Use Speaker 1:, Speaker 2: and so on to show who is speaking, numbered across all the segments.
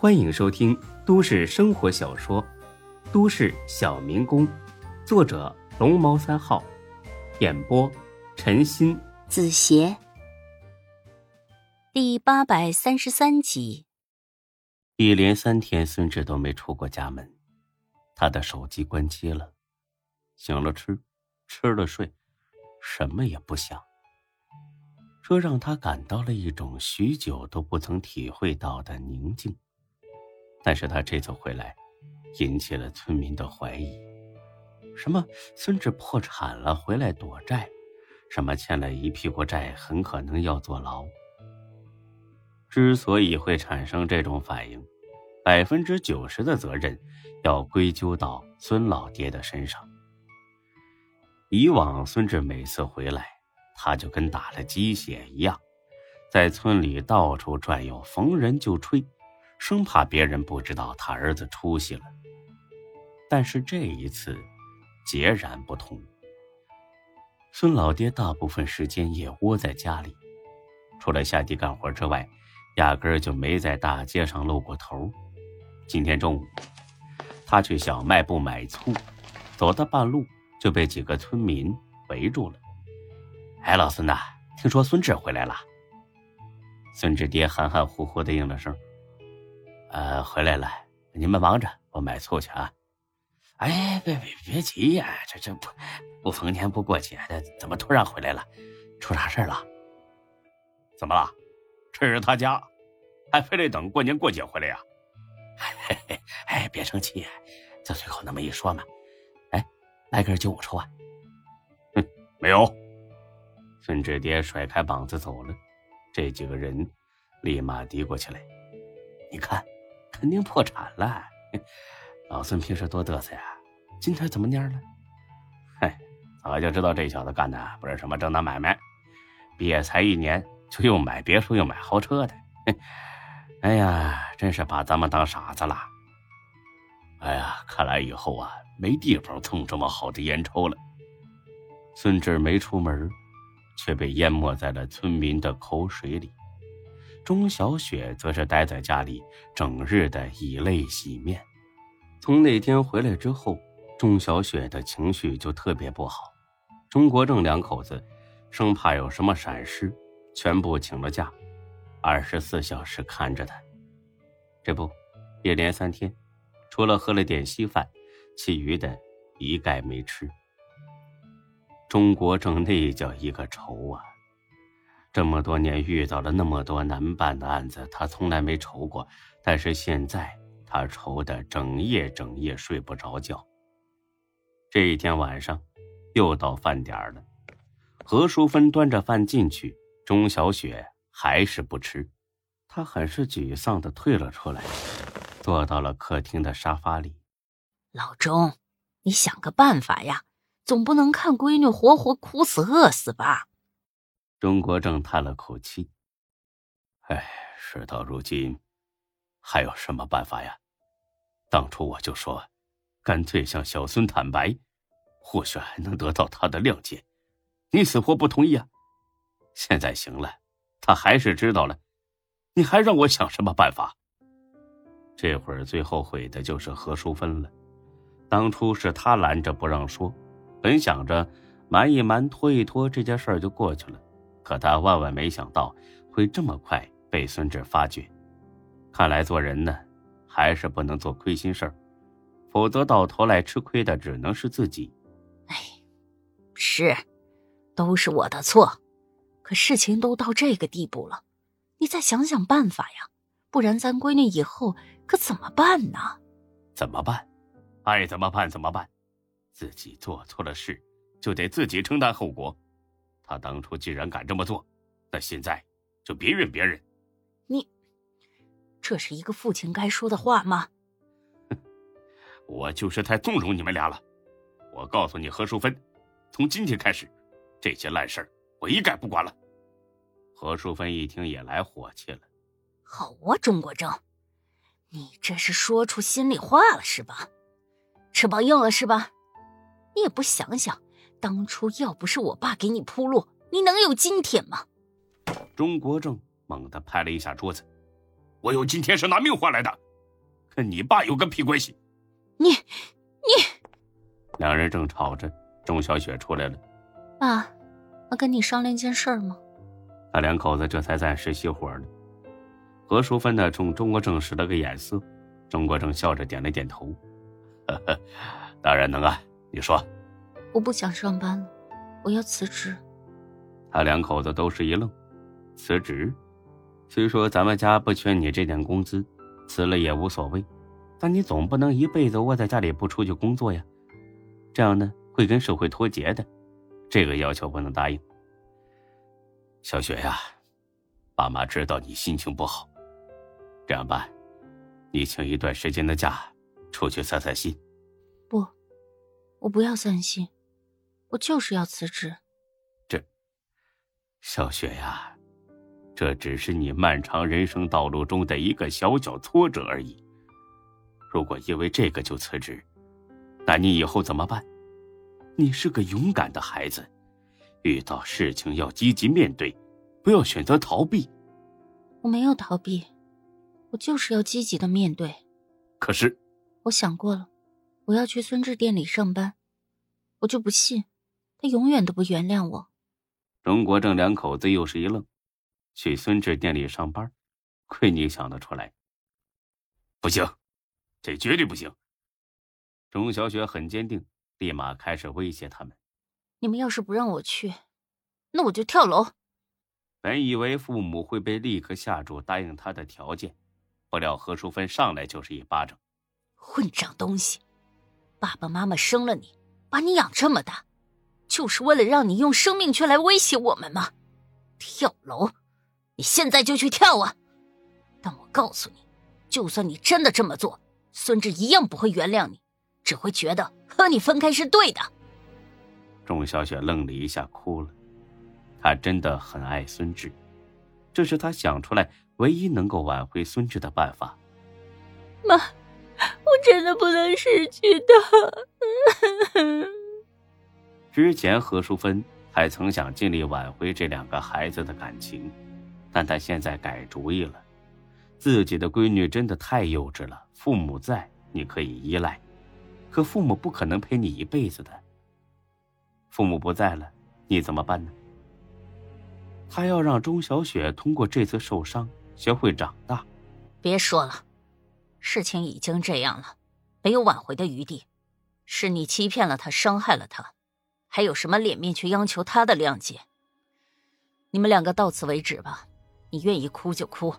Speaker 1: 欢迎收听都市生活小说《都市小民工》，作者龙猫三号，演播陈鑫、
Speaker 2: 子邪，第八百三十三集。
Speaker 1: 一连三天，孙志都没出过家门，他的手机关机了，醒了吃，吃了睡，什么也不想。这让他感到了一种许久都不曾体会到的宁静。但是他这次回来，引起了村民的怀疑：什么孙志破产了回来躲债，什么欠了一屁股债，很可能要坐牢。之所以会产生这种反应，百分之九十的责任要归咎到孙老爹的身上。以往孙志每次回来，他就跟打了鸡血一样，在村里到处转悠，逢人就吹。生怕别人不知道他儿子出息了，但是这一次截然不同。孙老爹大部分时间也窝在家里，除了下地干活之外，压根儿就没在大街上露过头。今天中午，他去小卖部买醋，走到半路就被几个村民围住了。“哎，老孙呐，听说孙志回来了。”孙志爹含含糊糊的应了声。呃，回来了，你们忙着，我买醋去啊。哎，别别别急呀，这这不不逢年不过节的，怎么突然回来了？出啥事了？怎么了？这是他家，还非得等过年过节回来呀？嘿嘿，哎，别生气，就随口那么一说嘛。哎，来根九五抽啊？哼，没有。孙志爹甩开膀子走了，这几个人立马嘀咕起来：“你看。”肯定破产了，老孙平时多嘚瑟呀，今天怎么蔫了？嗨，早就知道这小子干的不是什么正当买卖，毕业才一年就又买别墅又买豪车的，哎呀，真是把咱们当傻子了。哎呀，看来以后啊没地方蹭这么好的烟抽了。孙志没出门，却被淹没在了村民的口水里。钟小雪则是待在家里，整日的以泪洗面。从那天回来之后，钟小雪的情绪就特别不好。钟国正两口子生怕有什么闪失，全部请了假，二十四小时看着他。这不，一连三天，除了喝了点稀饭，其余的一概没吃。钟国正那叫一个愁啊！这么多年遇到了那么多难办的案子，他从来没愁过。但是现在他愁得整夜整夜睡不着觉。这一天晚上，又到饭点了，何淑芬端着饭进去，钟小雪还是不吃，她很是沮丧的退了出来，坐到了客厅的沙发里。
Speaker 2: 老钟，你想个办法呀，总不能看闺女活活哭死饿死吧？
Speaker 1: 钟国正叹了口气：“哎，事到如今，还有什么办法呀？当初我就说，干脆向小孙坦白，或许还能得到他的谅解。你死活不同意啊！现在行了，他还是知道了，你还让我想什么办法？这会儿最后悔的就是何淑芬了。当初是他拦着不让说，本想着瞒一瞒、拖一拖，这件事就过去了。”可他万万没想到会这么快被孙志发觉，看来做人呢，还是不能做亏心事儿，否则到头来吃亏的只能是自己。
Speaker 2: 哎，是，都是我的错，可事情都到这个地步了，你再想想办法呀，不然咱闺女以后可怎么办呢？
Speaker 1: 怎么办？爱怎么办怎么办？自己做错了事，就得自己承担后果。他当初既然敢这么做，那现在就别怨别人。
Speaker 2: 你，这是一个父亲该说的话吗？
Speaker 1: 我就是太纵容你们俩了。我告诉你，何淑芬，从今天开始，这些烂事儿我一概不管了。何淑芬一听也来火气了。
Speaker 2: 好啊，钟国正，你这是说出心里话了是吧？翅膀硬了是吧？你也不想想。当初要不是我爸给你铺路，你能有今天吗？
Speaker 1: 钟国正猛地拍了一下桌子：“我有今天是拿命换来的，跟你爸有个屁关系？
Speaker 2: 你你！
Speaker 1: 两人正吵着，钟小雪出来了。
Speaker 2: 爸，我跟你商量件事吗？
Speaker 1: 他两口子这才暂时熄火了。何淑芬呢，冲钟国正使了个眼色，钟国正笑着点了点头：“ 呵呵，当然能啊，你说。”
Speaker 2: 我不想上班了，我要辞职。
Speaker 1: 他两口子都是一愣，辞职？虽说咱们家不缺你这点工资，辞了也无所谓，但你总不能一辈子窝在家里不出去工作呀，这样呢会跟社会脱节的，这个要求不能答应。小雪呀，爸妈知道你心情不好，这样吧，你请一段时间的假，出去散散心。
Speaker 2: 不，我不要散心，我就是要辞职。
Speaker 1: 这，小雪呀。这只是你漫长人生道路中的一个小小挫折而已。如果因为这个就辞职，那你以后怎么办？你是个勇敢的孩子，遇到事情要积极面对，不要选择逃避。
Speaker 2: 我没有逃避，我就是要积极的面对。
Speaker 1: 可是，
Speaker 2: 我想过了，我要去孙志店里上班，我就不信他永远都不原谅我。
Speaker 1: 钟国正两口子又是一愣。去孙志店里上班，亏你想得出来！不行，这绝对不行！钟小雪很坚定，立马开始威胁他们：“
Speaker 2: 你们要是不让我去，那我就跳楼。”
Speaker 1: 本以为父母会被立刻吓住，答应他的条件，不料何淑芬上来就是一巴掌：“
Speaker 2: 混账东西！爸爸妈妈生了你，把你养这么大，就是为了让你用生命去来威胁我们吗？跳楼！”你现在就去跳啊！但我告诉你，就算你真的这么做，孙志一样不会原谅你，只会觉得和你分开是对的。
Speaker 1: 钟小雪愣了一下，哭了。她真的很爱孙志，这是她想出来唯一能够挽回孙志的办法。
Speaker 2: 妈，我真的不能失去他。
Speaker 1: 之前何淑芬还曾想尽力挽回这两个孩子的感情。但她现在改主意了，自己的闺女真的太幼稚了。父母在，你可以依赖，可父母不可能陪你一辈子的。父母不在了，你怎么办呢？他要让钟小雪通过这次受伤学会长大。
Speaker 2: 别说了，事情已经这样了，没有挽回的余地。是你欺骗了他，伤害了他，还有什么脸面去央求他的谅解？你们两个到此为止吧。你愿意哭就哭，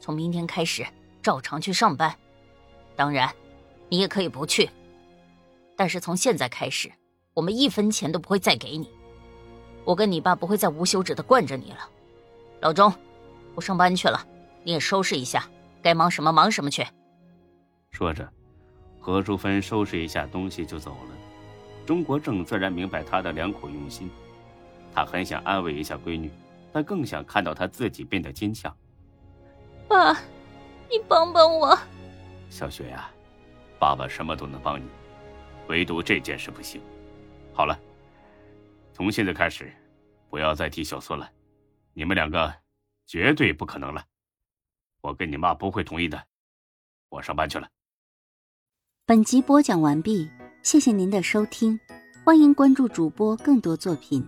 Speaker 2: 从明天开始照常去上班。当然，你也可以不去。但是从现在开始，我们一分钱都不会再给你。我跟你爸不会再无休止的惯着你了。老钟，我上班去了，你也收拾一下，该忙什么忙什么去。
Speaker 1: 说着，何淑芬收拾一下东西就走了。钟国正自然明白她的良苦用心，他很想安慰一下闺女。但更想看到他自己变得坚强。
Speaker 2: 爸，你帮帮我。
Speaker 1: 小雪呀，爸爸什么都能帮你，唯独这件事不行。好了，从现在开始，不要再提小孙了。你们两个绝对不可能了。我跟你妈不会同意的。我上班去了。
Speaker 3: 本集播讲完毕，谢谢您的收听，欢迎关注主播更多作品。